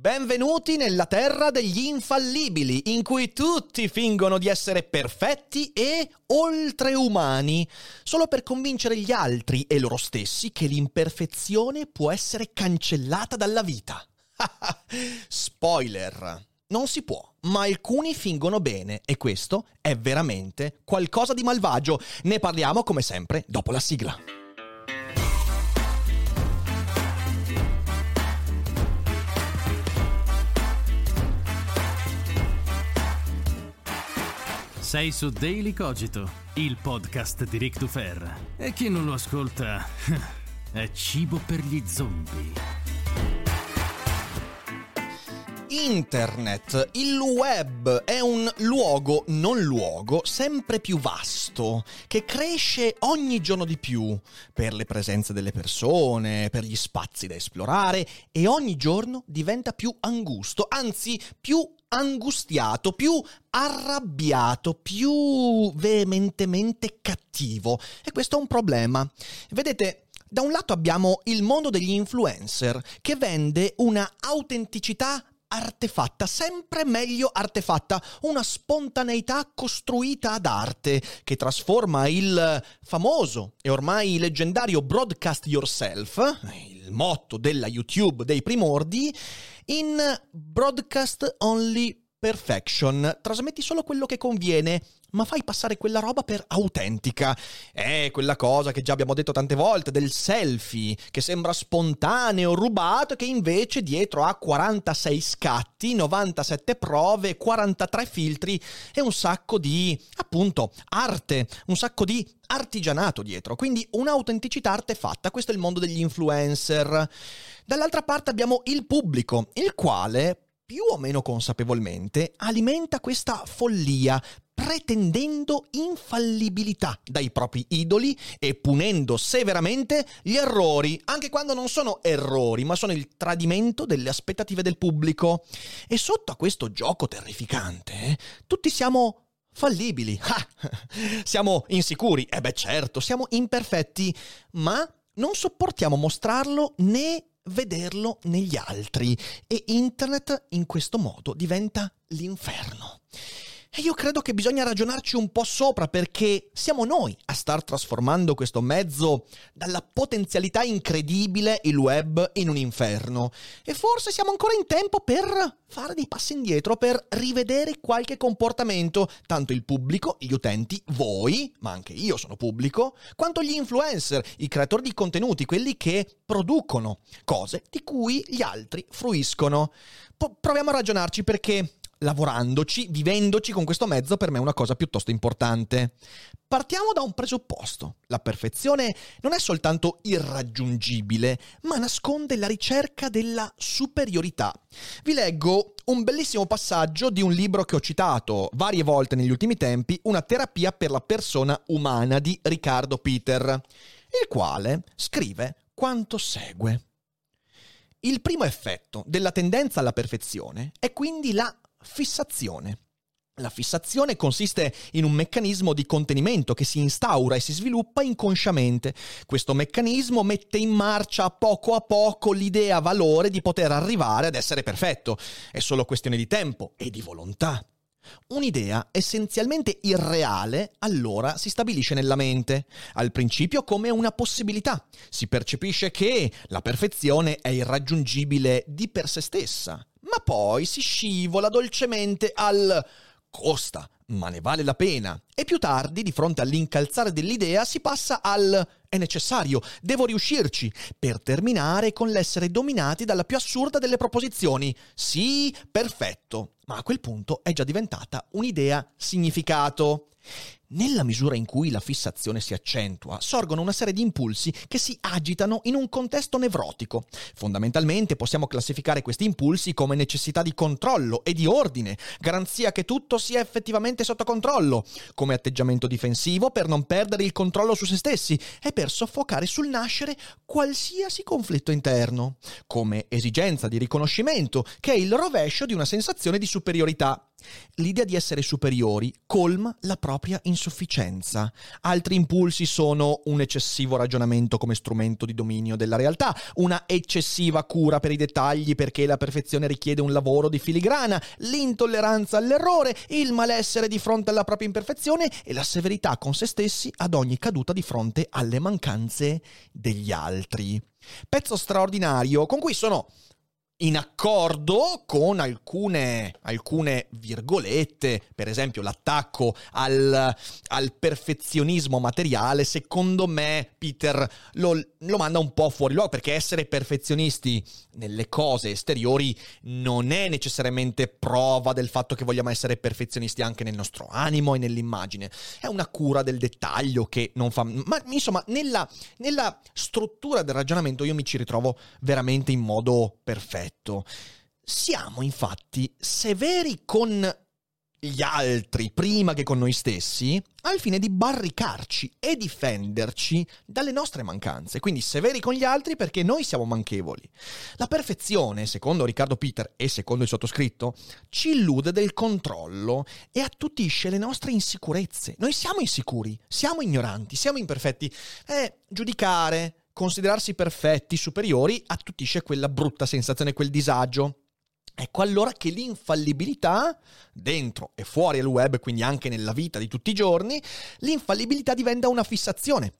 Benvenuti nella terra degli infallibili, in cui tutti fingono di essere perfetti e oltreumani, solo per convincere gli altri e loro stessi che l'imperfezione può essere cancellata dalla vita. Spoiler! Non si può, ma alcuni fingono bene e questo è veramente qualcosa di malvagio. Ne parliamo come sempre dopo la sigla. Sei su Daily Cogito, il podcast di Rick Dufer. E chi non lo ascolta è cibo per gli zombie. Internet, il web è un luogo non luogo sempre più vasto, che cresce ogni giorno di più per le presenze delle persone, per gli spazi da esplorare e ogni giorno diventa più angusto, anzi più angustiato, più arrabbiato, più veementemente cattivo. E questo è un problema. Vedete, da un lato abbiamo il mondo degli influencer che vende una autenticità artefatta, sempre meglio artefatta, una spontaneità costruita ad arte che trasforma il famoso e ormai leggendario broadcast yourself, il motto della YouTube dei primordi, in broadcast only perfection. Trasmetti solo quello che conviene ma fai passare quella roba per autentica. È quella cosa che già abbiamo detto tante volte del selfie, che sembra spontaneo, rubato, che invece dietro ha 46 scatti, 97 prove, 43 filtri e un sacco di, appunto, arte, un sacco di artigianato dietro, quindi un'autenticità artefatta. Questo è il mondo degli influencer. Dall'altra parte abbiamo il pubblico, il quale più o meno consapevolmente alimenta questa follia pretendendo infallibilità dai propri idoli e punendo severamente gli errori, anche quando non sono errori, ma sono il tradimento delle aspettative del pubblico. E sotto a questo gioco terrificante, eh, tutti siamo fallibili. Ah, siamo insicuri, eh beh certo, siamo imperfetti, ma non sopportiamo mostrarlo né vederlo negli altri e internet in questo modo diventa l'inferno. E io credo che bisogna ragionarci un po' sopra perché siamo noi a star trasformando questo mezzo dalla potenzialità incredibile, il web, in un inferno. E forse siamo ancora in tempo per fare dei passi indietro, per rivedere qualche comportamento. Tanto il pubblico, gli utenti, voi, ma anche io sono pubblico, quanto gli influencer, i creatori di contenuti, quelli che producono cose di cui gli altri fruiscono. Proviamo a ragionarci perché lavorandoci, vivendoci con questo mezzo per me è una cosa piuttosto importante. Partiamo da un presupposto. La perfezione non è soltanto irraggiungibile, ma nasconde la ricerca della superiorità. Vi leggo un bellissimo passaggio di un libro che ho citato varie volte negli ultimi tempi, Una terapia per la persona umana di Riccardo Peter, il quale scrive quanto segue. Il primo effetto della tendenza alla perfezione è quindi la fissazione. La fissazione consiste in un meccanismo di contenimento che si instaura e si sviluppa inconsciamente. Questo meccanismo mette in marcia poco a poco l'idea valore di poter arrivare ad essere perfetto. È solo questione di tempo e di volontà. Un'idea essenzialmente irreale allora si stabilisce nella mente, al principio come una possibilità. Si percepisce che la perfezione è irraggiungibile di per sé stessa, ma poi si scivola dolcemente al costa, ma ne vale la pena. E più tardi, di fronte all'incalzare dell'idea, si passa al è necessario, devo riuscirci, per terminare con l'essere dominati dalla più assurda delle proposizioni. Sì, perfetto. Ma a quel punto è già diventata un'idea significato. Nella misura in cui la fissazione si accentua, sorgono una serie di impulsi che si agitano in un contesto nevrotico. Fondamentalmente possiamo classificare questi impulsi come necessità di controllo e di ordine, garanzia che tutto sia effettivamente sotto controllo, come atteggiamento difensivo per non perdere il controllo su se stessi e per soffocare sul nascere qualsiasi conflitto interno, come esigenza di riconoscimento, che è il rovescio di una sensazione di superiorità. L'idea di essere superiori colma la propria insufficienza. Altri impulsi sono un eccessivo ragionamento come strumento di dominio della realtà, una eccessiva cura per i dettagli perché la perfezione richiede un lavoro di filigrana, l'intolleranza all'errore, il malessere di fronte alla propria imperfezione e la severità con se stessi ad ogni caduta di fronte alle mancanze degli altri. Pezzo straordinario con cui sono in accordo con alcune, alcune virgolette, per esempio l'attacco al, al, perfezionismo materiale, secondo me Peter lo, lo, manda un po' fuori luogo, perché essere perfezionisti nelle cose esteriori non è necessariamente prova del fatto che vogliamo essere perfezionisti anche nel nostro animo e nell'immagine, è una cura del dettaglio che non fa... Ma insomma, nella, nella struttura del ragionamento io mi ci ritrovo veramente in modo perfetto detto. Siamo infatti severi con gli altri prima che con noi stessi al fine di barricarci e difenderci dalle nostre mancanze. Quindi severi con gli altri perché noi siamo manchevoli. La perfezione, secondo Riccardo Peter e secondo il sottoscritto, ci illude del controllo e attutisce le nostre insicurezze. Noi siamo insicuri, siamo ignoranti, siamo imperfetti. E giudicare, considerarsi perfetti, superiori, attutisce quella brutta sensazione, quel disagio. Ecco allora che l'infallibilità, dentro e fuori al web, quindi anche nella vita di tutti i giorni, l'infallibilità diventa una fissazione,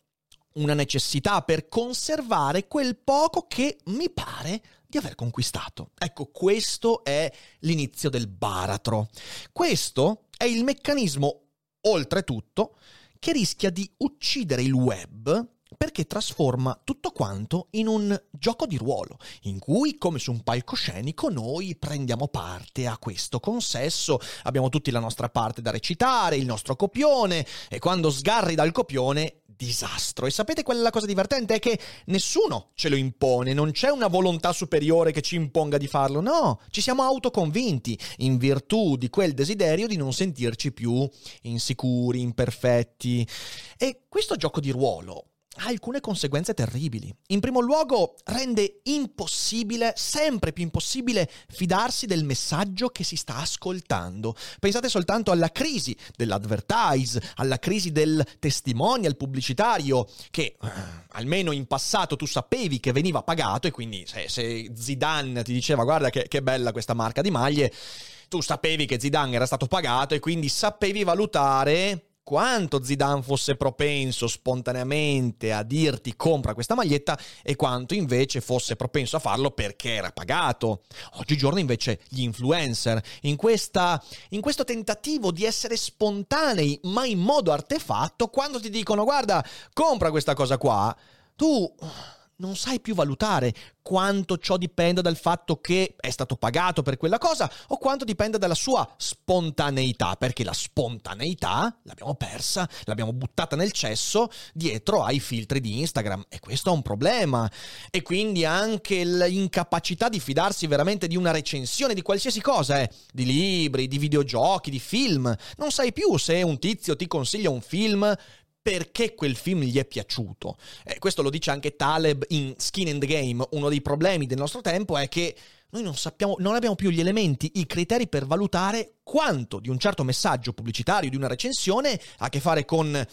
una necessità per conservare quel poco che mi pare di aver conquistato. Ecco, questo è l'inizio del baratro. Questo è il meccanismo, oltretutto, che rischia di uccidere il web perché trasforma tutto quanto in un gioco di ruolo, in cui, come su un palcoscenico, noi prendiamo parte a questo consesso, abbiamo tutti la nostra parte da recitare, il nostro copione, e quando sgarri dal copione, disastro. E sapete qual è la cosa divertente? È che nessuno ce lo impone, non c'è una volontà superiore che ci imponga di farlo, no, ci siamo autoconvinti in virtù di quel desiderio di non sentirci più insicuri, imperfetti. E questo gioco di ruolo ha alcune conseguenze terribili. In primo luogo, rende impossibile, sempre più impossibile, fidarsi del messaggio che si sta ascoltando. Pensate soltanto alla crisi dell'advertise, alla crisi del testimonial pubblicitario, che eh, almeno in passato tu sapevi che veniva pagato e quindi se, se Zidane ti diceva guarda che, che bella questa marca di maglie, tu sapevi che Zidane era stato pagato e quindi sapevi valutare quanto Zidane fosse propenso spontaneamente a dirti compra questa maglietta e quanto invece fosse propenso a farlo perché era pagato. Oggigiorno invece gli influencer, in, questa, in questo tentativo di essere spontanei ma in modo artefatto, quando ti dicono guarda compra questa cosa qua, tu non sai più valutare quanto ciò dipenda dal fatto che è stato pagato per quella cosa o quanto dipenda dalla sua spontaneità, perché la spontaneità l'abbiamo persa, l'abbiamo buttata nel cesso dietro ai filtri di Instagram e questo è un problema. E quindi anche l'incapacità di fidarsi veramente di una recensione di qualsiasi cosa, eh, di libri, di videogiochi, di film. Non sai più se un tizio ti consiglia un film perché quel film gli è piaciuto. Eh, questo lo dice anche Taleb in Skin in Game. Uno dei problemi del nostro tempo è che noi non sappiamo, non abbiamo più gli elementi, i criteri per valutare quanto di un certo messaggio pubblicitario, di una recensione, ha a che fare con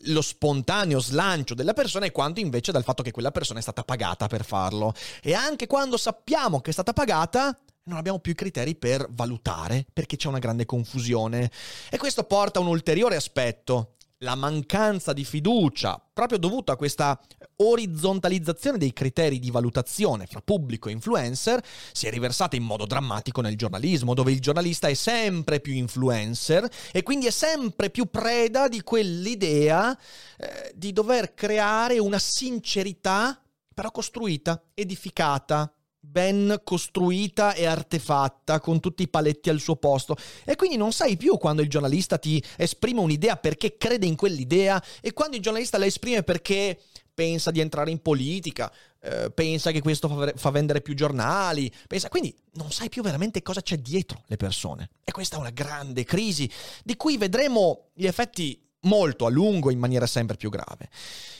lo spontaneo slancio della persona e quanto invece dal fatto che quella persona è stata pagata per farlo. E anche quando sappiamo che è stata pagata, non abbiamo più i criteri per valutare perché c'è una grande confusione. E questo porta a un ulteriore aspetto la mancanza di fiducia, proprio dovuta a questa orizzontalizzazione dei criteri di valutazione fra pubblico e influencer, si è riversata in modo drammatico nel giornalismo, dove il giornalista è sempre più influencer e quindi è sempre più preda di quell'idea eh, di dover creare una sincerità però costruita, edificata, ben costruita e artefatta, con tutti i paletti al suo posto. E quindi non sai più quando il giornalista ti esprime un'idea perché crede in quell'idea e quando il giornalista la esprime perché pensa di entrare in politica, eh, pensa che questo fa, fa, vendere più giornali, pensa... quindi non sai più veramente cosa c'è dietro le persone. E questa è una grande crisi di cui vedremo gli effetti molto a lungo in maniera sempre più grave.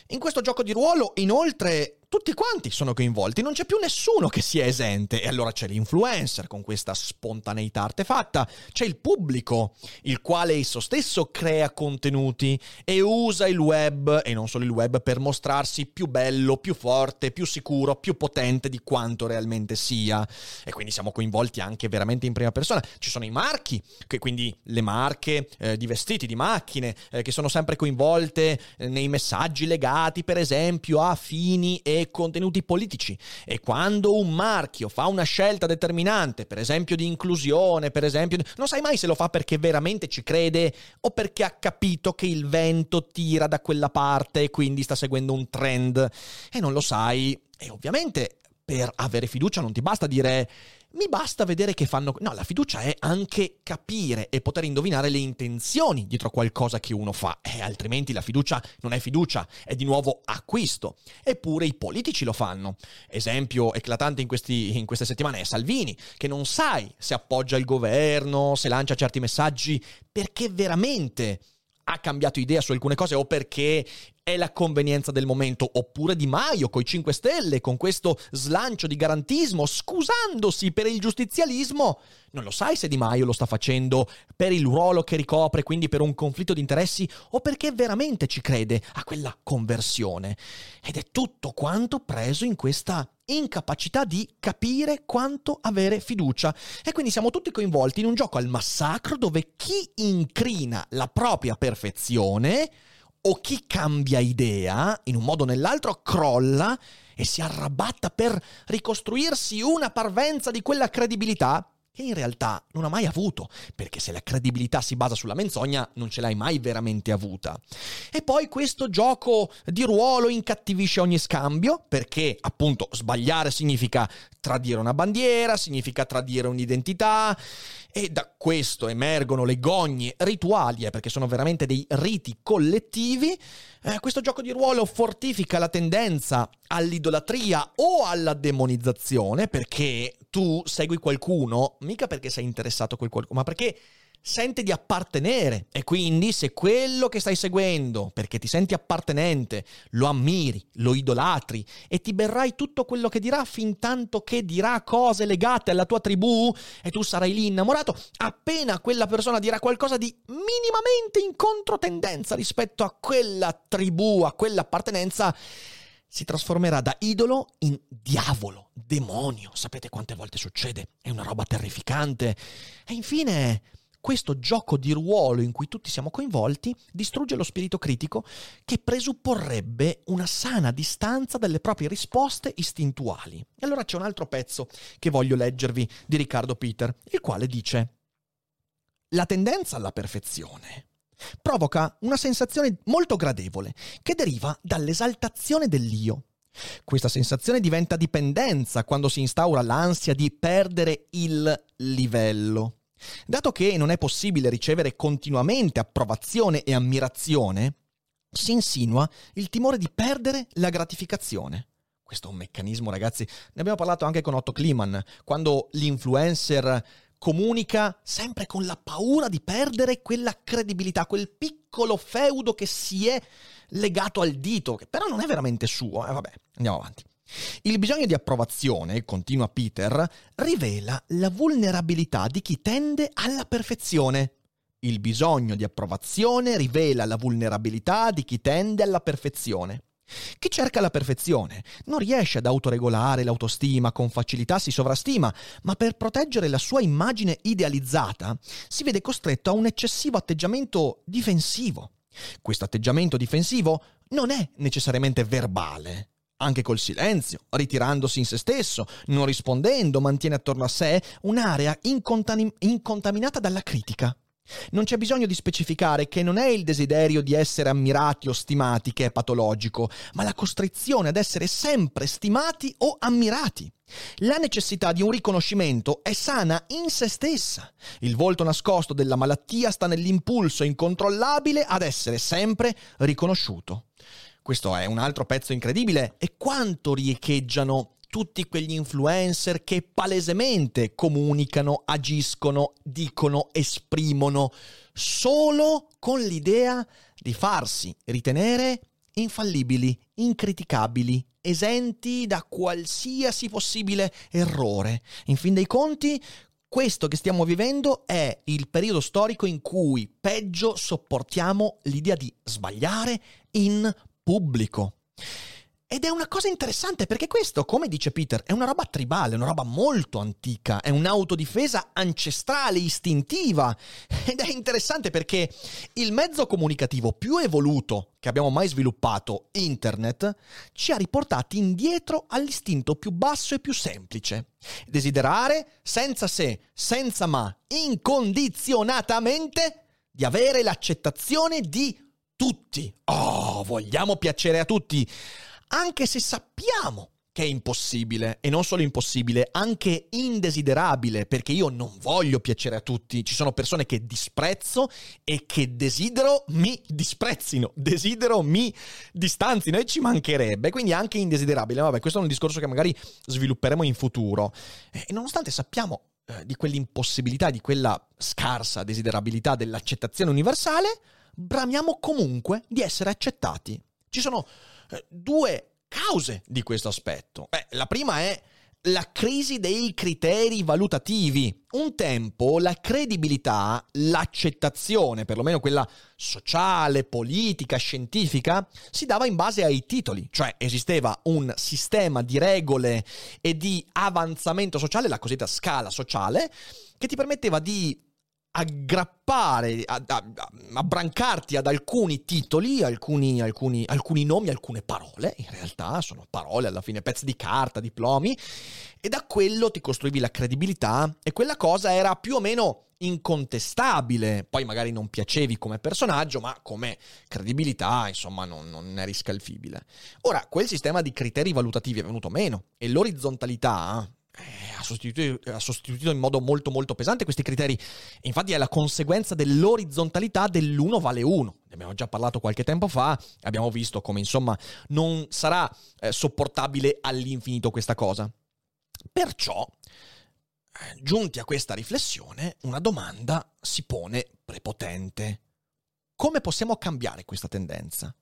In questo gioco di ruolo, inoltre, tutti quanti sono coinvolti, non c'è più nessuno che sia esente. E allora c'è l'influencer con questa spontaneità artefatta, c'è il pubblico, il quale esso stesso crea contenuti e usa il web, e non solo il web, per mostrarsi più bello, più forte, più sicuro, più potente di quanto realmente sia. E quindi siamo coinvolti anche veramente in prima persona. Ci sono i marchi, che quindi le marche eh, di vestiti, di macchine, eh, che sono sempre coinvolte eh, nei messaggi legati per esempio a fini e contenuti politici e quando un marchio fa una scelta determinante, per esempio di inclusione, per esempio, non sai mai se lo fa perché veramente ci crede o perché ha capito che il vento tira da quella parte e quindi sta seguendo un trend e non lo sai. E ovviamente per avere fiducia non ti basta dire mi basta vedere che fanno... No, la fiducia è anche capire e poter indovinare le intenzioni dietro qualcosa che uno fa, e altrimenti la fiducia non è fiducia, è di nuovo acquisto. Eppure i politici lo fanno. Esempio eclatante in, questi, in queste settimane è Salvini, che non sai se appoggia il governo, se lancia certi messaggi, perché veramente ha cambiato idea su alcune cose o perché è la convenienza del momento, oppure Di Maio coi 5 Stelle, con questo slancio di garantismo, scusandosi per il giustizialismo. Non lo sai se Di Maio lo sta facendo per il ruolo che ricopre, quindi per un conflitto di interessi, o perché veramente ci crede a quella conversione. Ed è tutto quanto preso in questa incapacità di capire quanto avere fiducia. E quindi siamo tutti coinvolti in un gioco al massacro dove chi incrina la propria perfezione o chi cambia idea, in un modo o nell'altro, crolla e si arrabatta per ricostruirsi una parvenza di quella credibilità che in realtà non ha mai avuto, perché se la credibilità si basa sulla menzogna non ce l'hai mai veramente avuta. E poi questo gioco di ruolo incattivisce ogni scambio, perché appunto sbagliare significa tradire una bandiera, significa tradire un'identità, e da questo emergono le gogne rituali, eh, perché sono veramente dei riti collettivi. Eh, questo gioco di ruolo fortifica la tendenza all'idolatria o alla demonizzazione, perché tu segui qualcuno, mica perché sei interessato a quel qualcuno, ma perché sente di appartenere e quindi se quello che stai seguendo, perché ti senti appartenente, lo ammiri, lo idolatri e ti berrai tutto quello che dirà fin tanto che dirà cose legate alla tua tribù e tu sarai lì innamorato, appena quella persona dirà qualcosa di minimamente in controtendenza rispetto a quella tribù, a quell'appartenenza, si trasformerà da idolo in diavolo, demonio. Sapete quante volte succede? È una roba terrificante. E infine questo gioco di ruolo in cui tutti siamo coinvolti distrugge lo spirito critico che presupporrebbe una sana distanza dalle proprie risposte istintuali. E allora c'è un altro pezzo che voglio leggervi di Riccardo Peter, il quale dice La tendenza alla perfezione provoca una sensazione molto gradevole che deriva dall'esaltazione dell'io. Questa sensazione diventa dipendenza quando si instaura l'ansia di perdere il livello. Dato che non è possibile ricevere continuamente approvazione e ammirazione, si insinua il timore di perdere la gratificazione. Questo è un meccanismo, ragazzi. Ne abbiamo parlato anche con Otto Kliman, quando l'influencer comunica sempre con la paura di perdere quella credibilità, quel piccolo feudo che si è legato al dito, che però non è veramente suo. Eh, vabbè, andiamo avanti. Il bisogno di approvazione, continua Peter, rivela la vulnerabilità di chi tende alla perfezione. Il bisogno di approvazione rivela la vulnerabilità di chi tende alla perfezione. Chi cerca la perfezione non riesce ad autoregolare l'autostima, con facilità si sovrastima, ma per proteggere la sua immagine idealizzata si vede costretto a un eccessivo atteggiamento difensivo. Questo atteggiamento difensivo non è necessariamente verbale. Anche col silenzio, ritirandosi in se stesso, non rispondendo, mantiene attorno a sé un'area incontani- incontaminata dalla critica. Non c'è bisogno di specificare che non è il desiderio di essere ammirati o stimati che è patologico, ma la costrizione ad essere sempre stimati o ammirati. La necessità di un riconoscimento è sana in se stessa. Il volto nascosto della malattia sta nell'impulso incontrollabile ad essere sempre riconosciuto. Questo è un altro pezzo incredibile e quanto riecheggiano tutti quegli influencer che palesemente comunicano, agiscono, dicono, esprimono solo con l'idea di farsi ritenere infallibili, incriticabili, esenti da qualsiasi possibile errore. In fin dei conti, questo che stiamo vivendo è il periodo storico in cui peggio sopportiamo l'idea di sbagliare in pubblico. Ed è una cosa interessante perché questo, come dice Peter, è una roba tribale, una roba molto antica, è un'autodifesa ancestrale, istintiva. Ed è interessante perché il mezzo comunicativo più evoluto che abbiamo mai sviluppato, internet, ci ha riportati indietro all'istinto più basso e più semplice. Desiderare, senza se, senza ma, incondizionatamente, di avere l'accettazione di tutti. Oh, vogliamo piacere a tutti anche se sappiamo che è impossibile, e non solo impossibile, anche indesiderabile, perché io non voglio piacere a tutti. Ci sono persone che disprezzo e che desidero mi disprezzino, desidero mi distanzino e ci mancherebbe, quindi anche indesiderabile. Vabbè, questo è un discorso che magari svilupperemo in futuro. E nonostante sappiamo eh, di quell'impossibilità, di quella scarsa desiderabilità dell'accettazione universale, bramiamo comunque di essere accettati. Ci sono eh, due cause di questo aspetto. Beh, la prima è la crisi dei criteri valutativi. Un tempo la credibilità, l'accettazione, perlomeno quella sociale, politica, scientifica, si dava in base ai titoli, cioè esisteva un sistema di regole e di avanzamento sociale, la cosiddetta scala sociale, che ti permetteva di aggrappare, abbrancarti ad alcuni titoli, alcuni, alcuni, alcuni nomi, alcune parole, in realtà sono parole alla fine, pezzi di carta, diplomi, e da quello ti costruivi la credibilità e quella cosa era più o meno incontestabile, poi magari non piacevi come personaggio, ma come credibilità, insomma, non, non eri scalfibile. Ora, quel sistema di criteri valutativi è venuto meno e l'orizontalità eh, ha, sostituito, ha sostituito, in modo molto molto pesante questi criteri. Infatti è la conseguenza dell'orizzontalità dell'uno vale uno. Ne abbiamo già parlato qualche tempo fa, abbiamo visto come insomma non sarà eh, sopportabile all'infinito questa cosa. Perciò, eh, giunti a questa riflessione, una domanda si pone prepotente. Come possiamo cambiare questa tendenza?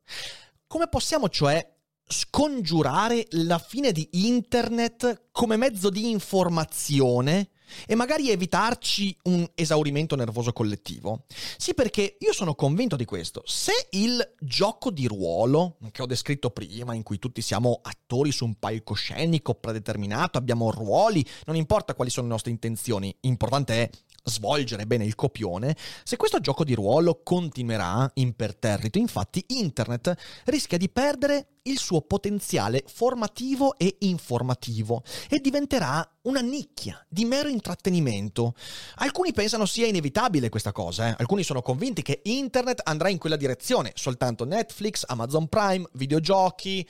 Come possiamo cioè scongiurare la fine di internet come mezzo di informazione e magari evitarci un esaurimento nervoso collettivo. Sì, perché io sono convinto di questo. Se il gioco di ruolo che ho descritto prima, in cui tutti siamo attori su un palcoscenico predeterminato, abbiamo ruoli, non importa quali sono le nostre intenzioni, importante è svolgere bene il copione, se questo gioco di ruolo continuerà imperterrito, infatti internet rischia di perdere il suo potenziale formativo e informativo e diventerà una nicchia di mero intrattenimento. Alcuni pensano sia inevitabile questa cosa, eh? alcuni sono convinti che internet andrà in quella direzione, soltanto Netflix, Amazon Prime, videogiochi,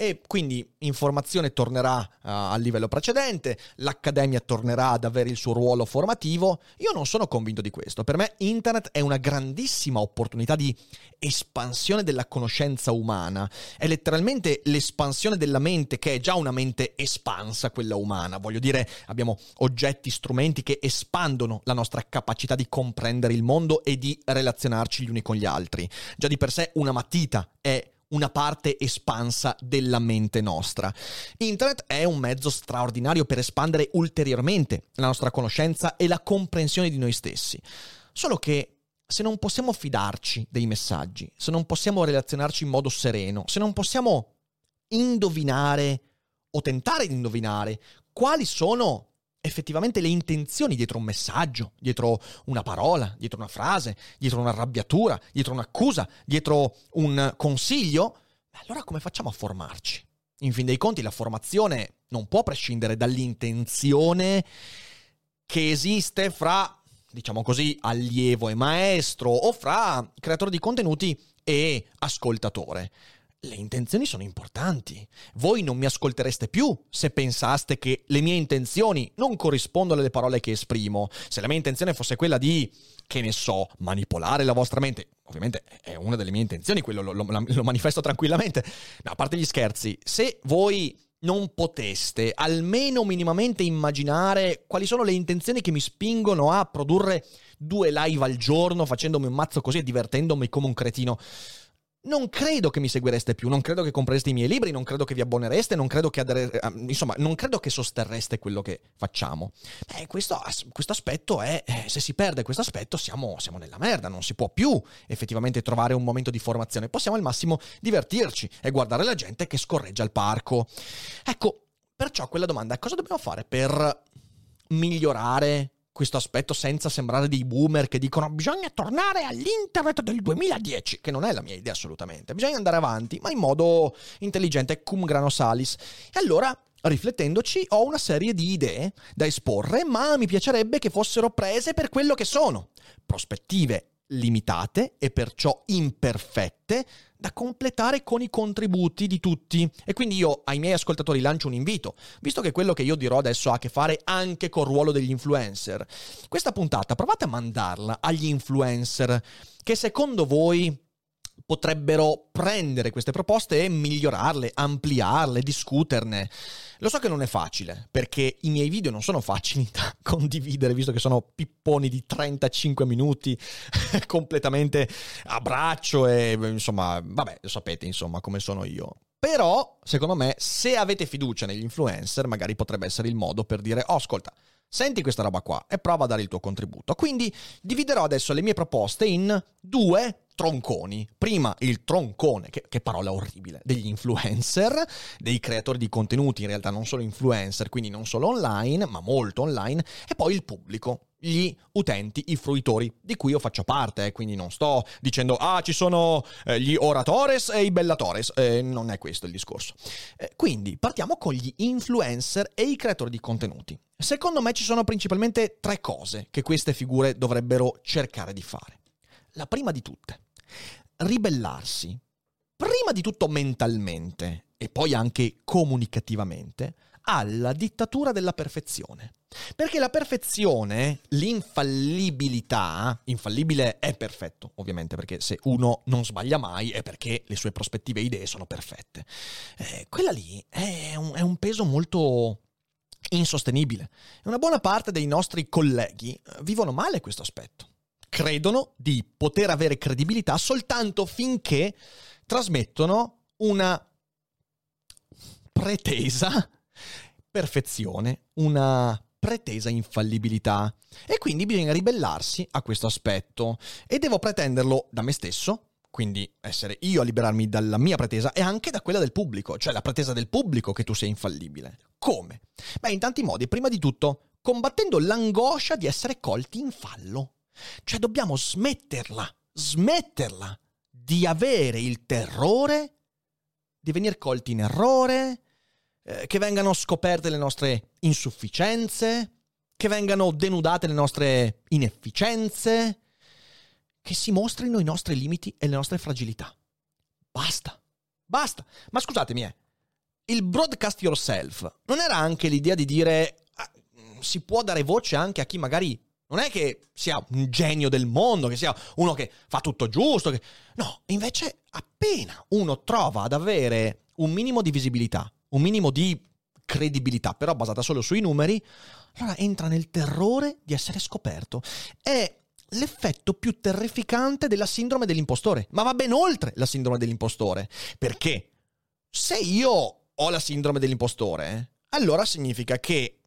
e quindi informazione tornerà uh, al livello precedente, l'accademia tornerà ad avere il suo ruolo formativo. Io non sono convinto di questo. Per me internet è una grandissima opportunità di espansione della conoscenza umana. È letteralmente l'espansione della mente che è già una mente espansa, quella umana. Voglio dire, abbiamo oggetti, strumenti che espandono la nostra capacità di comprendere il mondo e di relazionarci gli uni con gli altri. Già di per sé una matita è una parte espansa della mente nostra. Internet è un mezzo straordinario per espandere ulteriormente la nostra conoscenza e la comprensione di noi stessi. Solo che se non possiamo fidarci dei messaggi, se non possiamo relazionarci in modo sereno, se non possiamo indovinare o tentare di indovinare quali sono effettivamente le intenzioni dietro un messaggio, dietro una parola, dietro una frase, dietro un'arrabbiatura, dietro un'accusa, dietro un consiglio, allora come facciamo a formarci? In fin dei conti la formazione non può prescindere dall'intenzione che esiste fra, diciamo così, allievo e maestro o fra creatore di contenuti e ascoltatore. Le intenzioni sono importanti. Voi non mi ascoltereste più se pensaste che le mie intenzioni non corrispondono alle parole che esprimo. Se la mia intenzione fosse quella di, che ne so, manipolare la vostra mente, ovviamente è una delle mie intenzioni, quello lo, lo, lo manifesto tranquillamente. No, a parte gli scherzi, se voi non poteste almeno minimamente immaginare quali sono le intenzioni che mi spingono a produrre due live al giorno facendomi un mazzo così e divertendomi come un cretino non credo che mi seguireste più, non credo che comprereste i miei libri, non credo che vi abbonereste, non credo che, adere, eh, insomma, non credo che sosterreste quello che facciamo. Beh, questo, questo aspetto è, eh, se si perde questo aspetto siamo, siamo, nella merda, non si può più effettivamente trovare un momento di formazione, possiamo al massimo divertirci e guardare la gente che scorreggia al parco. Ecco, perciò quella domanda è cosa dobbiamo fare per migliorare questo aspetto senza sembrare dei boomer che dicono bisogna tornare all'internet del 2010, che non è la mia idea assolutamente. Bisogna andare avanti, ma in modo intelligente, cum grano salis. E allora riflettendoci, ho una serie di idee da esporre, ma mi piacerebbe che fossero prese per quello che sono. Prospettive limitate e perciò imperfette da completare con i contributi di tutti. E quindi io ai miei ascoltatori lancio un invito, visto che quello che io dirò adesso ha a che fare anche col ruolo degli influencer. Questa puntata provate a mandarla agli influencer che secondo voi potrebbero prendere queste proposte e migliorarle, ampliarle, discuterne. Lo so che non è facile, perché i miei video non sono facili da condividere, visto che sono pipponi di 35 minuti, completamente a braccio e insomma, vabbè, lo sapete insomma come sono io. Però, secondo me, se avete fiducia negli influencer, magari potrebbe essere il modo per dire, oh, ascolta, senti questa roba qua e prova a dare il tuo contributo. Quindi dividerò adesso le mie proposte in due tronconi. Prima il troncone, che, che, parola orribile, degli influencer, dei creatori di contenuti, in realtà non solo influencer, quindi non solo online, ma molto online, e poi il pubblico, gli utenti, i fruitori, di cui io faccio parte, eh, quindi non sto dicendo ah ci sono eh, gli oratores e i bellatores, eh, non è questo il discorso. Eh, quindi partiamo con gli influencer e i creatori di contenuti. Secondo me ci sono principalmente tre cose che queste figure dovrebbero cercare di fare. La prima di tutte, ribellarsi, prima di tutto mentalmente e poi anche comunicativamente, alla dittatura della perfezione. Perché la perfezione, l'infallibilità, infallibile è perfetto, ovviamente, perché se uno non sbaglia mai è perché le sue prospettive e idee sono perfette. Eh, quella lì è un, è un peso molto insostenibile. Una buona parte dei nostri colleghi vivono male questo aspetto. Credono di poter avere credibilità soltanto finché trasmettono una pretesa perfezione, una pretesa infallibilità. E quindi bisogna ribellarsi a questo aspetto. E devo pretenderlo da me stesso, quindi essere io a liberarmi dalla mia pretesa e anche da quella del pubblico, cioè la pretesa del pubblico che tu sei infallibile. Come? Beh, in tanti modi. Prima di tutto, combattendo l'angoscia di essere colti in fallo. Cioè dobbiamo smetterla, smetterla di avere il terrore di venire colti in errore, eh, che vengano scoperte le nostre insufficienze, che vengano denudate le nostre inefficienze, che si mostrino i nostri limiti e le nostre fragilità. Basta, basta. Ma scusatemi, eh, il broadcast yourself non era anche l'idea di dire ah, si può dare voce anche a chi magari non è che sia un genio del mondo, che sia uno che fa tutto giusto, che... no, invece appena uno trova ad avere un minimo di visibilità, un minimo di credibilità, però basata solo sui numeri, allora entra nel terrore di essere scoperto. È l'effetto più terrificante della sindrome dell'impostore, ma va ben oltre la sindrome dell'impostore, perché se io ho la sindrome dell'impostore, allora significa che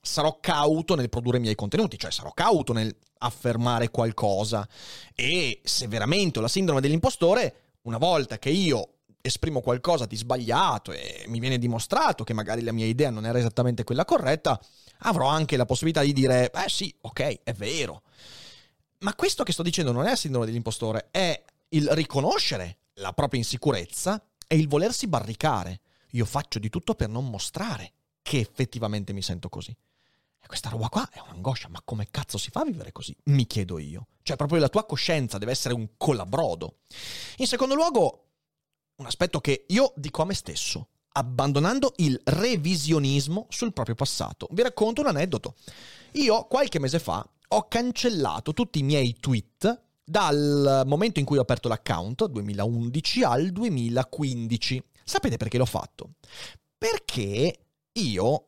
sarò cauto nel produrre i miei contenuti, cioè sarò cauto nel affermare qualcosa e se veramente ho la sindrome dell'impostore, una volta che io esprimo qualcosa di sbagliato e mi viene dimostrato che magari la mia idea non era esattamente quella corretta, avrò anche la possibilità di dire, eh sì, ok, è vero. Ma questo che sto dicendo non è la sindrome dell'impostore, è il riconoscere la propria insicurezza e il volersi barricare. Io faccio di tutto per non mostrare che effettivamente mi sento così. E questa roba qua è un'angoscia, ma come cazzo si fa a vivere così? Mi chiedo io. Cioè, proprio la tua coscienza deve essere un colabrodo. In secondo luogo, un aspetto che io dico a me stesso, abbandonando il revisionismo sul proprio passato. Vi racconto un aneddoto. Io qualche mese fa ho cancellato tutti i miei tweet dal momento in cui ho aperto l'account, 2011, al 2015. Sapete perché l'ho fatto? Perché io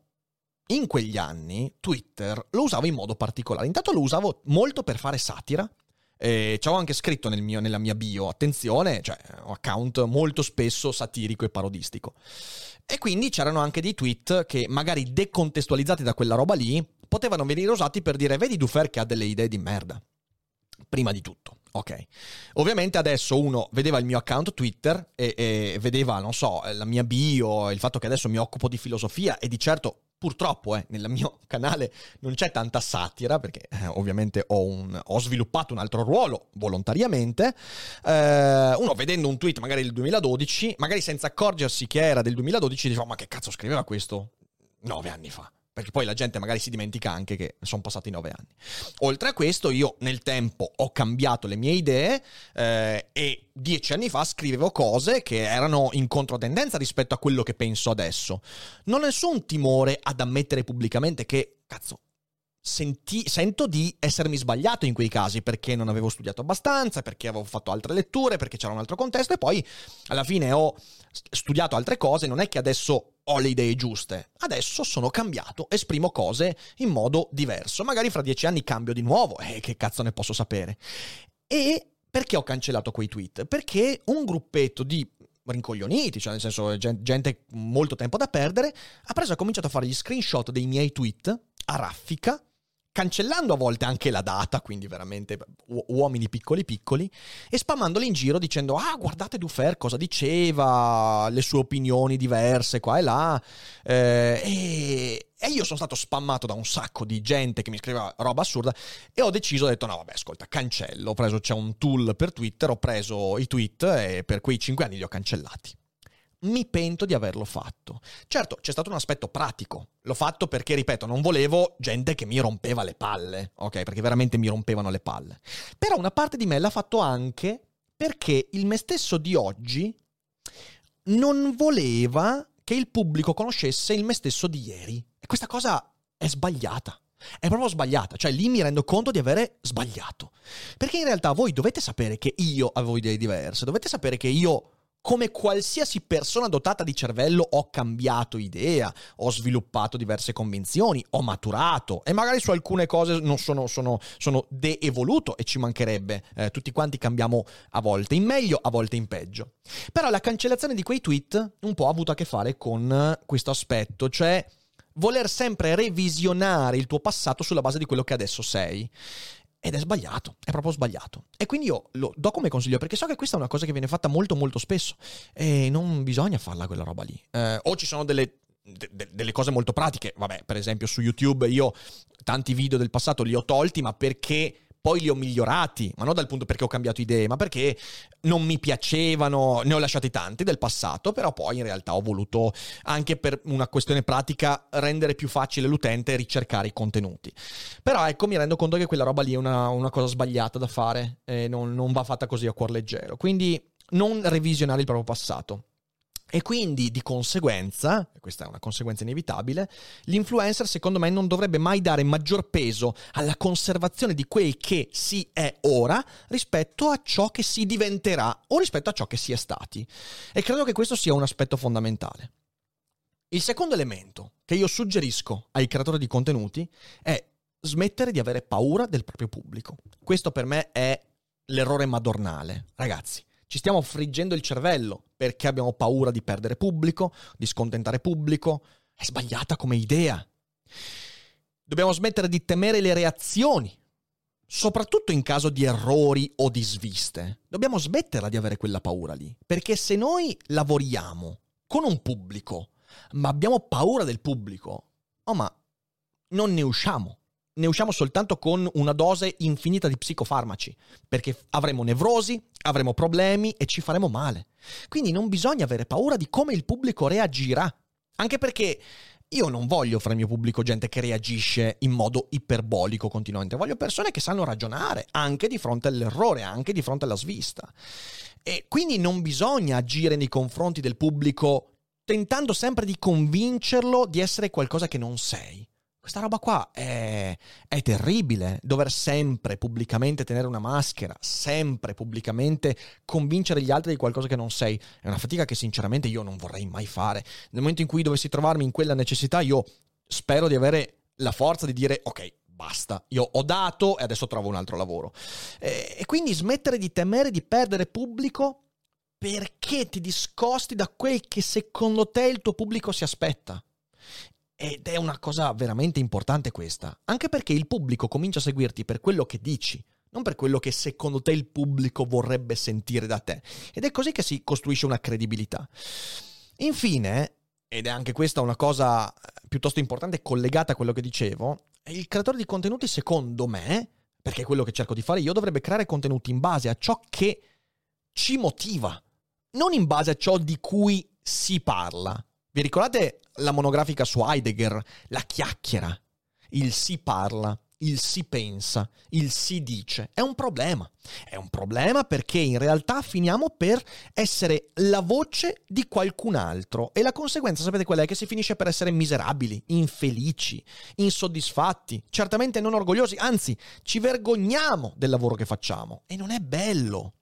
in quegli anni Twitter lo usavo in modo particolare. Intanto lo usavo molto per fare satira. E ci avevo anche scritto nel mio, nella mia bio, attenzione, cioè un account molto spesso satirico e parodistico. E quindi c'erano anche dei tweet che magari decontestualizzati da quella roba lì potevano venire usati per dire vedi Dufer che ha delle idee di merda. Prima di tutto. Ok. Ovviamente adesso uno vedeva il mio account Twitter e, e, vedeva, non so, la mia bio, il fatto che adesso mi occupo di filosofia e di certo, purtroppo, eh, nel mio canale non c'è tanta satira perché eh, ovviamente ho, un, ho, sviluppato un altro ruolo volontariamente. Eh, uno vedendo un tweet magari del 2012, magari senza accorgersi che era del 2012, diceva ma che cazzo scriveva questo nove anni fa perché poi la gente magari si dimentica anche che sono passati nove anni. Oltre a questo, io nel tempo ho cambiato le mie idee eh, e dieci anni fa scrivevo cose che erano in controtendenza rispetto a quello che penso adesso. Non ho nessun timore ad ammettere pubblicamente che, cazzo, Senti, sento di essermi sbagliato in quei casi perché non avevo studiato abbastanza, perché avevo fatto altre letture, perché c'era un altro contesto e poi alla fine ho studiato altre cose, non è che adesso ho le idee giuste, adesso sono cambiato, esprimo cose in modo diverso, magari fra dieci anni cambio di nuovo, e eh, che cazzo ne posso sapere. E perché ho cancellato quei tweet? Perché un gruppetto di rincoglioniti, cioè nel senso gente molto tempo da perdere, ha preso e ha cominciato a fare gli screenshot dei miei tweet a raffica cancellando a volte anche la data, quindi veramente uomini piccoli piccoli, e spammandoli in giro dicendo ah guardate Dufer cosa diceva, le sue opinioni diverse qua e là, eh, e, e, io sono stato spammato da un sacco di gente che mi scriveva roba assurda e ho deciso, ho detto no vabbè ascolta cancello, ho preso, c'è un tool per Twitter, ho preso i tweet e per quei 5 anni li ho cancellati mi pento di averlo fatto. Certo, c'è stato un aspetto pratico. L'ho fatto perché, ripeto, non volevo gente che mi rompeva le palle, ok? Perché veramente mi rompevano le palle. Però una parte di me l'ha fatto anche perché il me stesso di oggi non voleva che il pubblico conoscesse il me stesso di ieri. E questa cosa è sbagliata. È proprio sbagliata, cioè lì mi rendo conto di avere sbagliato. Perché in realtà voi dovete sapere che io avevo idee diverse, dovete sapere che io come qualsiasi persona dotata di cervello ho cambiato idea, ho sviluppato diverse convinzioni, ho maturato e magari su alcune cose non sono, sono, sono de-evoluto e ci mancherebbe, eh, tutti quanti cambiamo a volte in meglio, a volte in peggio. Però la cancellazione di quei tweet un po' ha avuto a che fare con questo aspetto, cioè voler sempre revisionare il tuo passato sulla base di quello che adesso sei. Ed è sbagliato, è proprio sbagliato. E quindi io lo do come consiglio perché so che questa è una cosa che viene fatta molto molto spesso e non bisogna farla quella roba lì. Eh, o ci sono delle de- delle cose molto pratiche. Vabbè, per esempio su YouTube io tanti video del passato li ho tolti, ma perché poi li ho migliorati, ma non dal punto perché ho cambiato idee, ma perché non mi piacevano, ne ho lasciati tanti del passato, però poi in realtà ho voluto anche per una questione pratica rendere più facile l'utente ricercare i contenuti. Però ecco, mi rendo conto che quella roba lì è una, una cosa sbagliata da fare e non, non va fatta così a cuor leggero. Quindi non revisionare il proprio passato. E quindi di conseguenza, questa è una conseguenza inevitabile, l'influencer secondo me non dovrebbe mai dare maggior peso alla conservazione di quel che si è ora rispetto a ciò che si diventerà o rispetto a ciò che si è stati. E credo che questo sia un aspetto fondamentale. Il secondo elemento che io suggerisco ai creatori di contenuti è smettere di avere paura del proprio pubblico. Questo per me è l'errore madornale. Ragazzi, ci stiamo friggendo il cervello perché abbiamo paura di perdere pubblico, di scontentare pubblico. È sbagliata come idea. Dobbiamo smettere di temere le reazioni soprattutto in caso di errori o di sviste. Dobbiamo smetterla di avere quella paura lì, perché se noi lavoriamo con un pubblico, ma abbiamo paura del pubblico, oh ma non ne usciamo. Ne usciamo soltanto con una dose infinita di psicofarmaci, perché avremo nevrosi, avremo problemi e ci faremo male. Quindi non bisogna avere paura di come il pubblico reagirà, anche perché io non voglio fra il mio pubblico gente che reagisce in modo iperbolico continuamente, voglio persone che sanno ragionare anche di fronte all'errore, anche di fronte alla svista. E quindi non bisogna agire nei confronti del pubblico tentando sempre di convincerlo di essere qualcosa che non sei. Questa roba qua è, è, terribile, dover sempre pubblicamente tenere una maschera, sempre pubblicamente convincere gli altri di qualcosa che non sei. È una fatica che sinceramente io non vorrei mai fare. Nel momento in cui dovessi trovarmi in quella necessità, io spero di avere la forza di dire ok, basta, io ho dato e adesso trovo un altro lavoro. E, quindi smettere di temere di perdere pubblico perché ti discosti da quel che secondo te il tuo pubblico si aspetta. Ed è una cosa veramente importante questa, anche perché il pubblico comincia a seguirti per quello che dici, non per quello che secondo te il pubblico vorrebbe sentire da te. Ed è così che si costruisce una credibilità. Infine, ed è anche questa una cosa eh, piuttosto importante collegata a quello che dicevo, il creatore di contenuti secondo me, perché è quello che cerco di fare io, dovrebbe creare contenuti in base a ciò che ci motiva, non in base a ciò di cui si parla. Vi ricordate la monografica su Heidegger? La chiacchiera, il si parla, il si pensa, il si dice. È un problema. È un problema perché in realtà finiamo per essere la voce di qualcun altro e la conseguenza sapete qual è? Che si finisce per essere miserabili, infelici, insoddisfatti, certamente non orgogliosi, anzi ci vergogniamo del lavoro che facciamo e non è bello.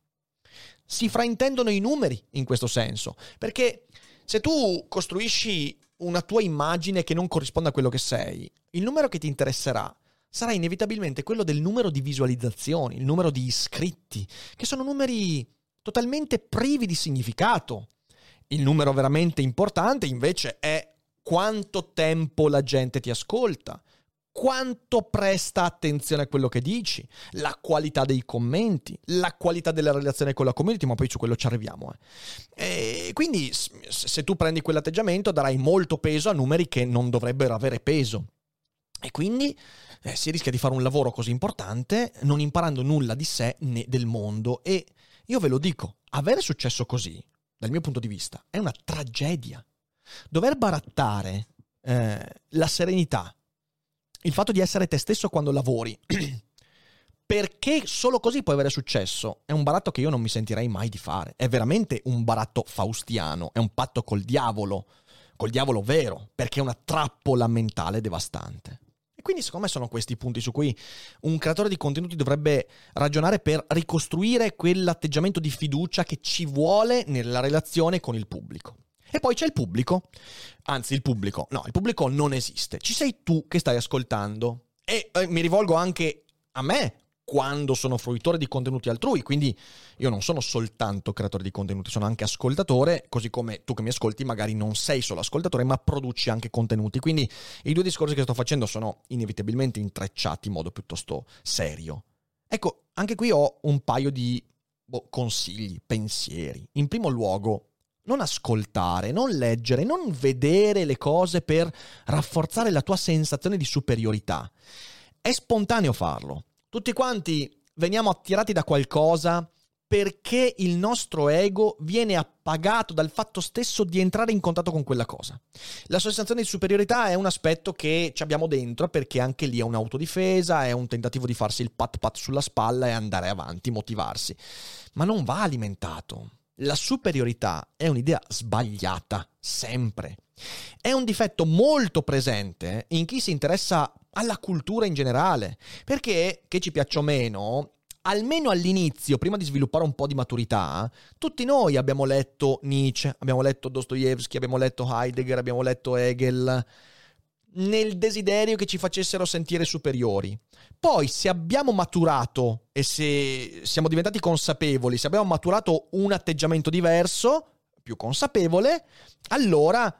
Si fraintendono i numeri in questo senso, perché se tu costruisci una tua immagine che non corrisponde a quello che sei, il numero che ti interesserà sarà inevitabilmente quello del numero di visualizzazioni, il numero di iscritti, che sono numeri totalmente privi di significato. Il numero veramente importante invece è quanto tempo la gente ti ascolta, quanto presta attenzione a quello che dici, la qualità dei commenti, la qualità della relazione con la community, ma poi su quello ci arriviamo. Eh. Quindi se tu prendi quell'atteggiamento darai molto peso a numeri che non dovrebbero avere peso. E quindi eh, si rischia di fare un lavoro così importante non imparando nulla di sé né del mondo. E io ve lo dico, avere successo così, dal mio punto di vista, è una tragedia. Dover barattare eh, la serenità il fatto di essere te stesso quando lavori. Perché solo così puoi avere successo? È un baratto che io non mi sentirei mai di fare. È veramente un baratto faustiano, è un patto col diavolo, col diavolo vero, perché è una trappola mentale devastante. E quindi secondo me sono questi i punti su cui un creatore di contenuti dovrebbe ragionare per ricostruire quell'atteggiamento di fiducia che ci vuole nella relazione con il pubblico. E poi c'è il pubblico, anzi il pubblico, no, il pubblico non esiste, ci sei tu che stai ascoltando. E eh, mi rivolgo anche a me quando sono fruitore di contenuti altrui, quindi io non sono soltanto creatore di contenuti, sono anche ascoltatore, così come tu che mi ascolti magari non sei solo ascoltatore, ma produci anche contenuti. Quindi i due discorsi che sto facendo sono inevitabilmente intrecciati in modo piuttosto serio. Ecco, anche qui ho un paio di boh, consigli, pensieri. In primo luogo, non ascoltare, non leggere, non vedere le cose per rafforzare la tua sensazione di superiorità. È spontaneo farlo. Tutti quanti veniamo attirati da qualcosa perché il nostro ego viene appagato dal fatto stesso di entrare in contatto con quella cosa. La sensazione di superiorità è un aspetto che ci abbiamo dentro perché anche lì è un'autodifesa, è un tentativo di farsi il pat pat sulla spalla e andare avanti, motivarsi. Ma non va alimentato la superiorità è un'idea sbagliata, sempre. È un difetto molto presente in chi si interessa alla cultura in generale, perché, che ci piaccia o meno, almeno all'inizio, prima di sviluppare un po' di maturità, tutti noi abbiamo letto Nietzsche, abbiamo letto Dostoevsky, abbiamo letto Heidegger, abbiamo letto Hegel, nel desiderio che ci facessero sentire superiori. Poi, se abbiamo maturato e se siamo diventati consapevoli, se abbiamo maturato un atteggiamento diverso, più consapevole, allora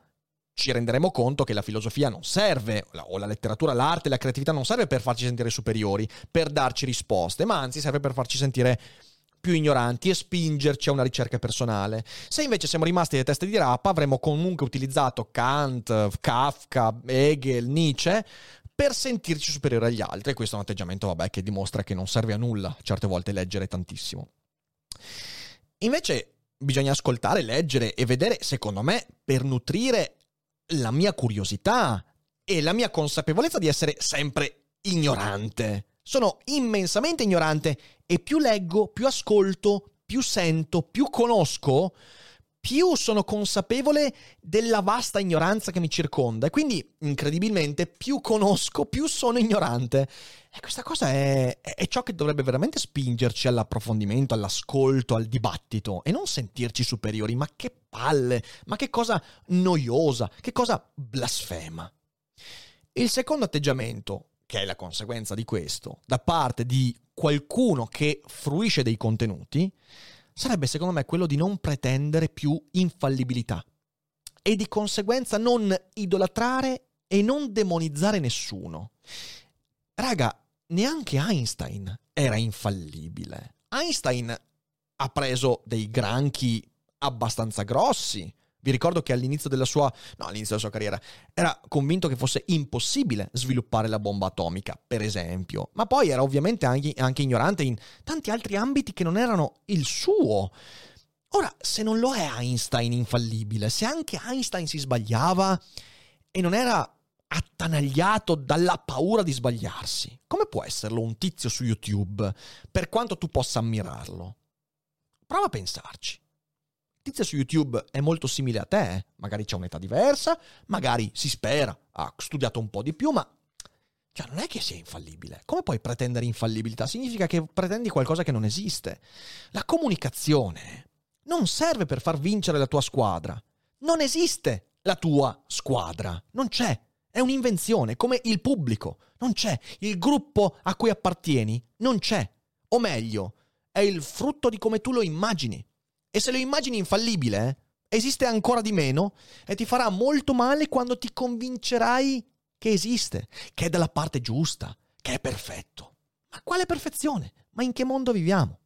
ci renderemo conto che la filosofia non serve, o la letteratura, l'arte, la creatività non serve per farci sentire superiori, per darci risposte, ma anzi serve per farci sentire più ignoranti e spingerci a una ricerca personale. Se invece siamo rimasti delle teste di rapa, avremmo comunque utilizzato Kant, Kafka, Hegel, Nietzsche per sentirci superiori agli altri. E questo è un atteggiamento, vabbè, che dimostra che non serve a nulla certe volte leggere tantissimo. Invece bisogna ascoltare, leggere e vedere, secondo me, per nutrire la mia curiosità e la mia consapevolezza di essere sempre ignorante. Sono immensamente ignorante e più leggo, più ascolto, più sento, più conosco, più sono consapevole della vasta ignoranza che mi circonda e quindi, incredibilmente, più conosco, più sono ignorante. E questa cosa è, è, ciò che dovrebbe veramente spingerci all'approfondimento, all'ascolto, al dibattito e non sentirci superiori. Ma che palle, ma che cosa noiosa, che cosa blasfema. Il secondo atteggiamento che è la conseguenza di questo, da parte di qualcuno che fruisce dei contenuti, sarebbe secondo me quello di non pretendere più infallibilità e di conseguenza non idolatrare e non demonizzare nessuno. Raga, neanche Einstein era infallibile. Einstein ha preso dei granchi abbastanza grossi, vi ricordo che all'inizio della sua, no, all'inizio della sua carriera era convinto che fosse impossibile sviluppare la bomba atomica, per esempio, ma poi era ovviamente anche, anche ignorante in tanti altri ambiti che non erano il suo. Ora, se non lo è Einstein infallibile, se anche Einstein si sbagliava e non era attanagliato dalla paura di sbagliarsi, come può esserlo un tizio su YouTube, per quanto tu possa ammirarlo? Prova a pensarci tizia su YouTube è molto simile a te, magari c'è un'età diversa, magari si spera, ha studiato un po' di più, ma cioè, non è che sia infallibile. Come puoi pretendere infallibilità? Significa che pretendi qualcosa che non esiste. La comunicazione non serve per far vincere la tua squadra. Non esiste la tua squadra. Non c'è. È un'invenzione, come il pubblico. Non c'è. Il gruppo a cui appartieni non c'è. O meglio, è il frutto di come tu lo immagini. E se lo immagini infallibile, esiste ancora di meno e ti farà molto male quando ti convincerai che esiste, che è dalla parte giusta, che è perfetto. Ma quale perfezione? Ma in che mondo viviamo?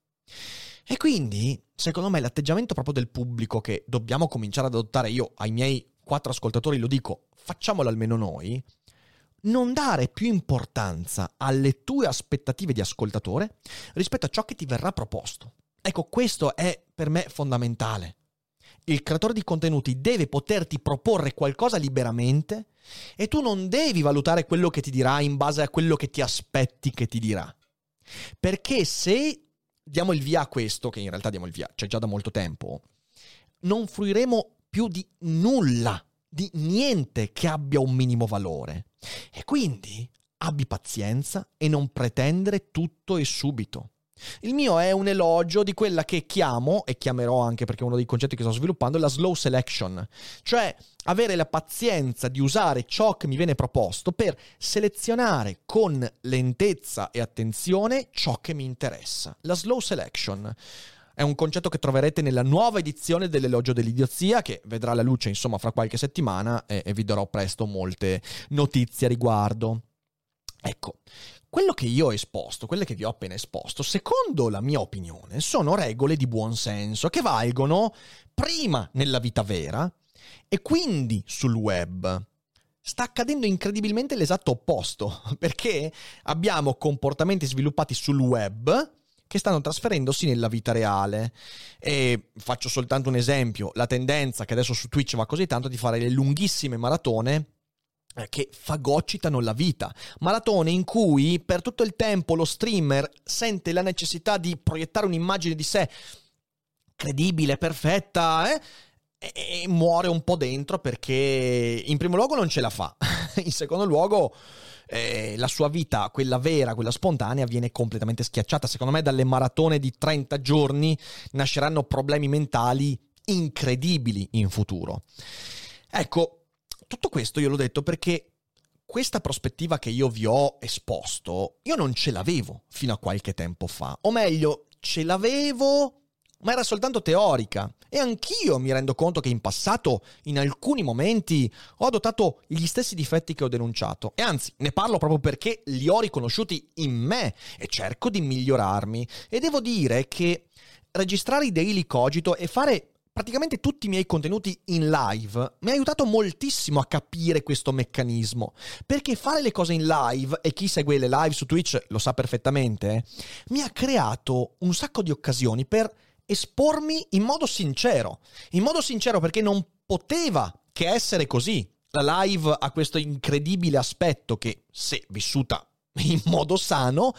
E quindi, secondo me, l'atteggiamento proprio del pubblico che dobbiamo cominciare ad adottare, io ai miei quattro ascoltatori lo dico, facciamolo almeno noi, non dare più importanza alle tue aspettative di ascoltatore rispetto a ciò che ti verrà proposto. Ecco, questo è per me fondamentale. Il creatore di contenuti deve poterti proporre qualcosa liberamente e tu non devi valutare quello che ti dirà in base a quello che ti aspetti che ti dirà. Perché se diamo il via a questo, che in realtà diamo il via, c'è già da molto tempo, non fruiremo più di nulla, di niente che abbia un minimo valore. E quindi abbi pazienza e non pretendere tutto e subito. Il mio è un elogio di quella che chiamo, e chiamerò anche perché è uno dei concetti che sto sviluppando, la slow selection, cioè avere la pazienza di usare ciò che mi viene proposto per selezionare con lentezza e attenzione ciò che mi interessa. La slow selection. È un concetto che troverete nella nuova edizione dell'Elogio dell'idiozia, che vedrà la luce insomma fra qualche settimana e, e vi darò presto molte notizie a riguardo. Ecco, quello che io ho esposto, quelle che vi ho appena esposto, secondo la mia opinione, sono regole di buon senso che valgono prima nella vita vera e quindi sul web. Sta accadendo incredibilmente l'esatto opposto, perché abbiamo comportamenti sviluppati sul web che stanno trasferendosi nella vita reale. E faccio soltanto un esempio, la tendenza che adesso su Twitch va così tanto di fare le lunghissime maratone che fagocitano la vita. Maratone in cui per tutto il tempo lo streamer sente la necessità di proiettare un'immagine di sé credibile, perfetta, eh? e, muore un po' dentro perché in primo luogo non ce la fa, in secondo luogo eh, la sua vita, quella vera, quella spontanea, viene completamente schiacciata. Secondo me dalle maratone di 30 giorni nasceranno problemi mentali incredibili in futuro. Ecco, tutto questo io l'ho detto perché questa prospettiva che io vi ho esposto, io non ce l'avevo fino a qualche tempo fa. O meglio, ce l'avevo, ma era soltanto teorica. E anch'io mi rendo conto che in passato, in alcuni momenti, ho adottato gli stessi difetti che ho denunciato. E anzi, ne parlo proprio perché li ho riconosciuti in me e cerco di migliorarmi. E devo dire che registrare i daily cogito e fare praticamente tutti i miei contenuti in live mi ha aiutato moltissimo a capire questo meccanismo. Perché fare le cose in live, e chi segue le live su Twitch lo sa perfettamente, eh, mi ha creato un sacco di occasioni per espormi in modo sincero. In modo sincero perché non poteva che essere così. La live ha questo incredibile aspetto che, se vissuta in modo sano,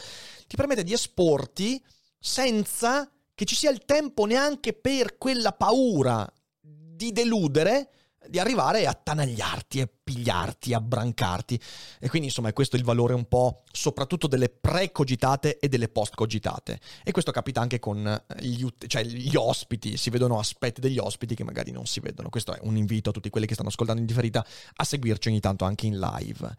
ti permette di esporti senza che ci sia il tempo neanche per quella paura di deludere di arrivare a tanagliarti, a pigliarti, a brancarti. E quindi, insomma, è questo il valore un po' soprattutto delle pre-cogitate e delle post-cogitate. E questo capita anche con gli, cioè, gli ospiti, si vedono aspetti degli ospiti che magari non si vedono. Questo è un invito a tutti quelli che stanno ascoltando in differita a seguirci ogni tanto anche in live.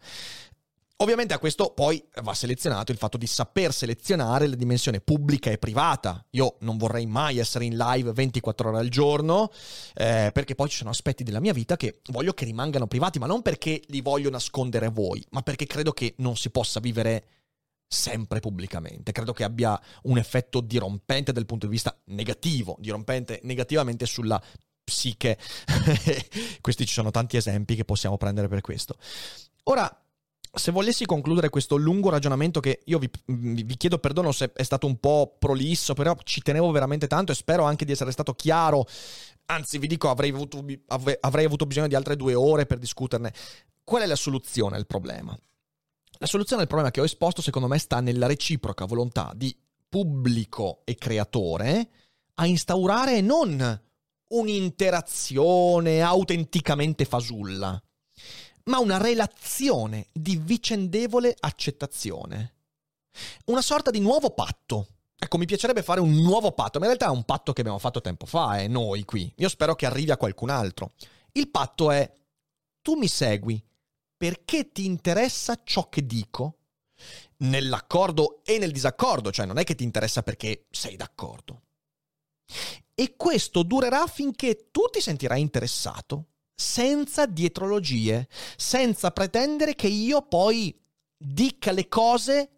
Ovviamente a questo poi va selezionato il fatto di saper selezionare la dimensione pubblica e privata. Io non vorrei mai essere in live 24 ore al giorno, eh, perché poi ci sono aspetti della mia vita che voglio che rimangano privati, ma non perché li voglio nascondere a voi, ma perché credo che non si possa vivere sempre pubblicamente. Credo che abbia un effetto dirompente dal punto di vista negativo, dirompente negativamente sulla psiche. Questi ci sono tanti esempi che possiamo prendere per questo. Ora, se volessi concludere questo lungo ragionamento che io vi, vi, chiedo perdono se è stato un po' prolisso, però ci tenevo veramente tanto e spero anche di essere stato chiaro. Anzi, vi dico, avrei avuto, avrei avuto bisogno di altre due ore per discuterne. Qual è la soluzione al problema? La soluzione al problema che ho esposto, secondo me, sta nella reciproca volontà di pubblico e creatore a instaurare non un'interazione autenticamente fasulla, ma una relazione di vicendevole accettazione. Una sorta di nuovo patto. Ecco, mi piacerebbe fare un nuovo patto, ma in realtà è un patto che abbiamo fatto tempo fa, eh, noi qui. Io spero che arrivi a qualcun altro. Il patto è, tu mi segui perché ti interessa ciò che dico, nell'accordo e nel disaccordo, cioè non è che ti interessa perché sei d'accordo. E questo durerà finché tu ti sentirai interessato senza dietrologie, senza pretendere che io poi dica le cose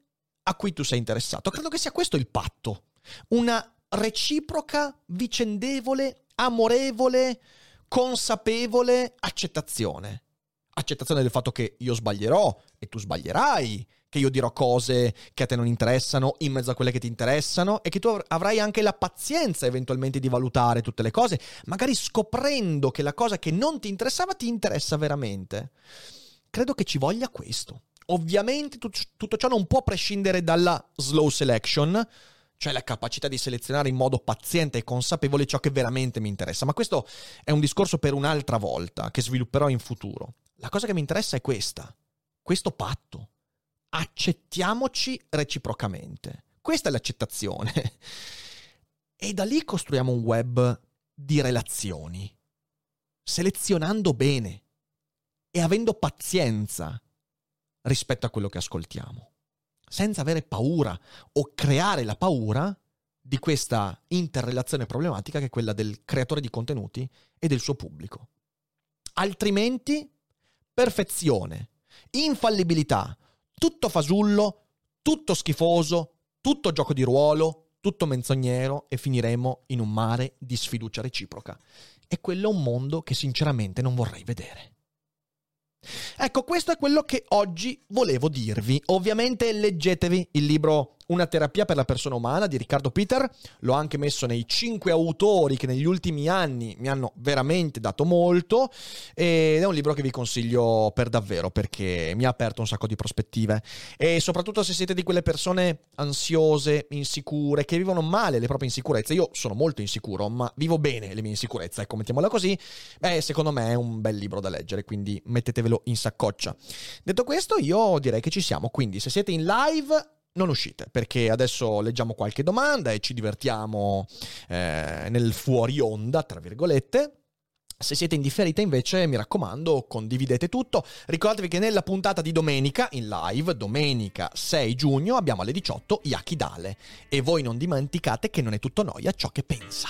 a cui tu sei interessato. Credo che sia questo il patto, una reciproca, vicendevole, amorevole, consapevole accettazione. Accettazione del fatto che io sbaglierò e tu sbaglierai, che io dirò cose che a te non interessano in mezzo a quelle che ti interessano e che tu avrai anche la pazienza eventualmente di valutare tutte le cose, magari scoprendo che la cosa che non ti interessava ti interessa veramente. Credo che ci voglia questo. Ovviamente tutto ciò non può prescindere dalla slow selection, cioè la capacità di selezionare in modo paziente e consapevole ciò che veramente mi interessa. Ma questo è un discorso per un'altra volta, che svilupperò in futuro. La cosa che mi interessa è questa, questo patto accettiamoci reciprocamente. Questa è l'accettazione. E da lì costruiamo un web di relazioni, selezionando bene e avendo pazienza rispetto a quello che ascoltiamo, senza avere paura o creare la paura di questa interrelazione problematica che è quella del creatore di contenuti e del suo pubblico. Altrimenti, perfezione, infallibilità, tutto fasullo, tutto schifoso, tutto gioco di ruolo, tutto menzognero e finiremo in un mare di sfiducia reciproca. E quello è un mondo che sinceramente non vorrei vedere. Ecco, questo è quello che oggi volevo dirvi. Ovviamente leggetevi il libro una terapia per la persona umana di Riccardo Peter, l'ho anche messo nei cinque autori che negli ultimi anni mi hanno veramente dato molto. Ed è un libro che vi consiglio per davvero perché mi ha aperto un sacco di prospettive. E soprattutto se siete di quelle persone ansiose, insicure, che vivono male le proprie insicurezze, io sono molto insicuro ma vivo bene le mie insicurezze, ecco mettiamola così, beh secondo me è un bel libro da leggere quindi mettetevelo in saccoccia. Detto questo io direi che ci siamo, quindi se siete in live non uscite perché adesso leggiamo qualche domanda e ci divertiamo eh, nel fuori onda, tra virgolette. Se siete in differita invece mi raccomando condividete tutto. Ricordatevi che nella puntata di domenica in live, domenica 6 giugno, abbiamo alle 18 Yaki Dale. E voi non dimenticate che non è tutto noia ciò che pensa.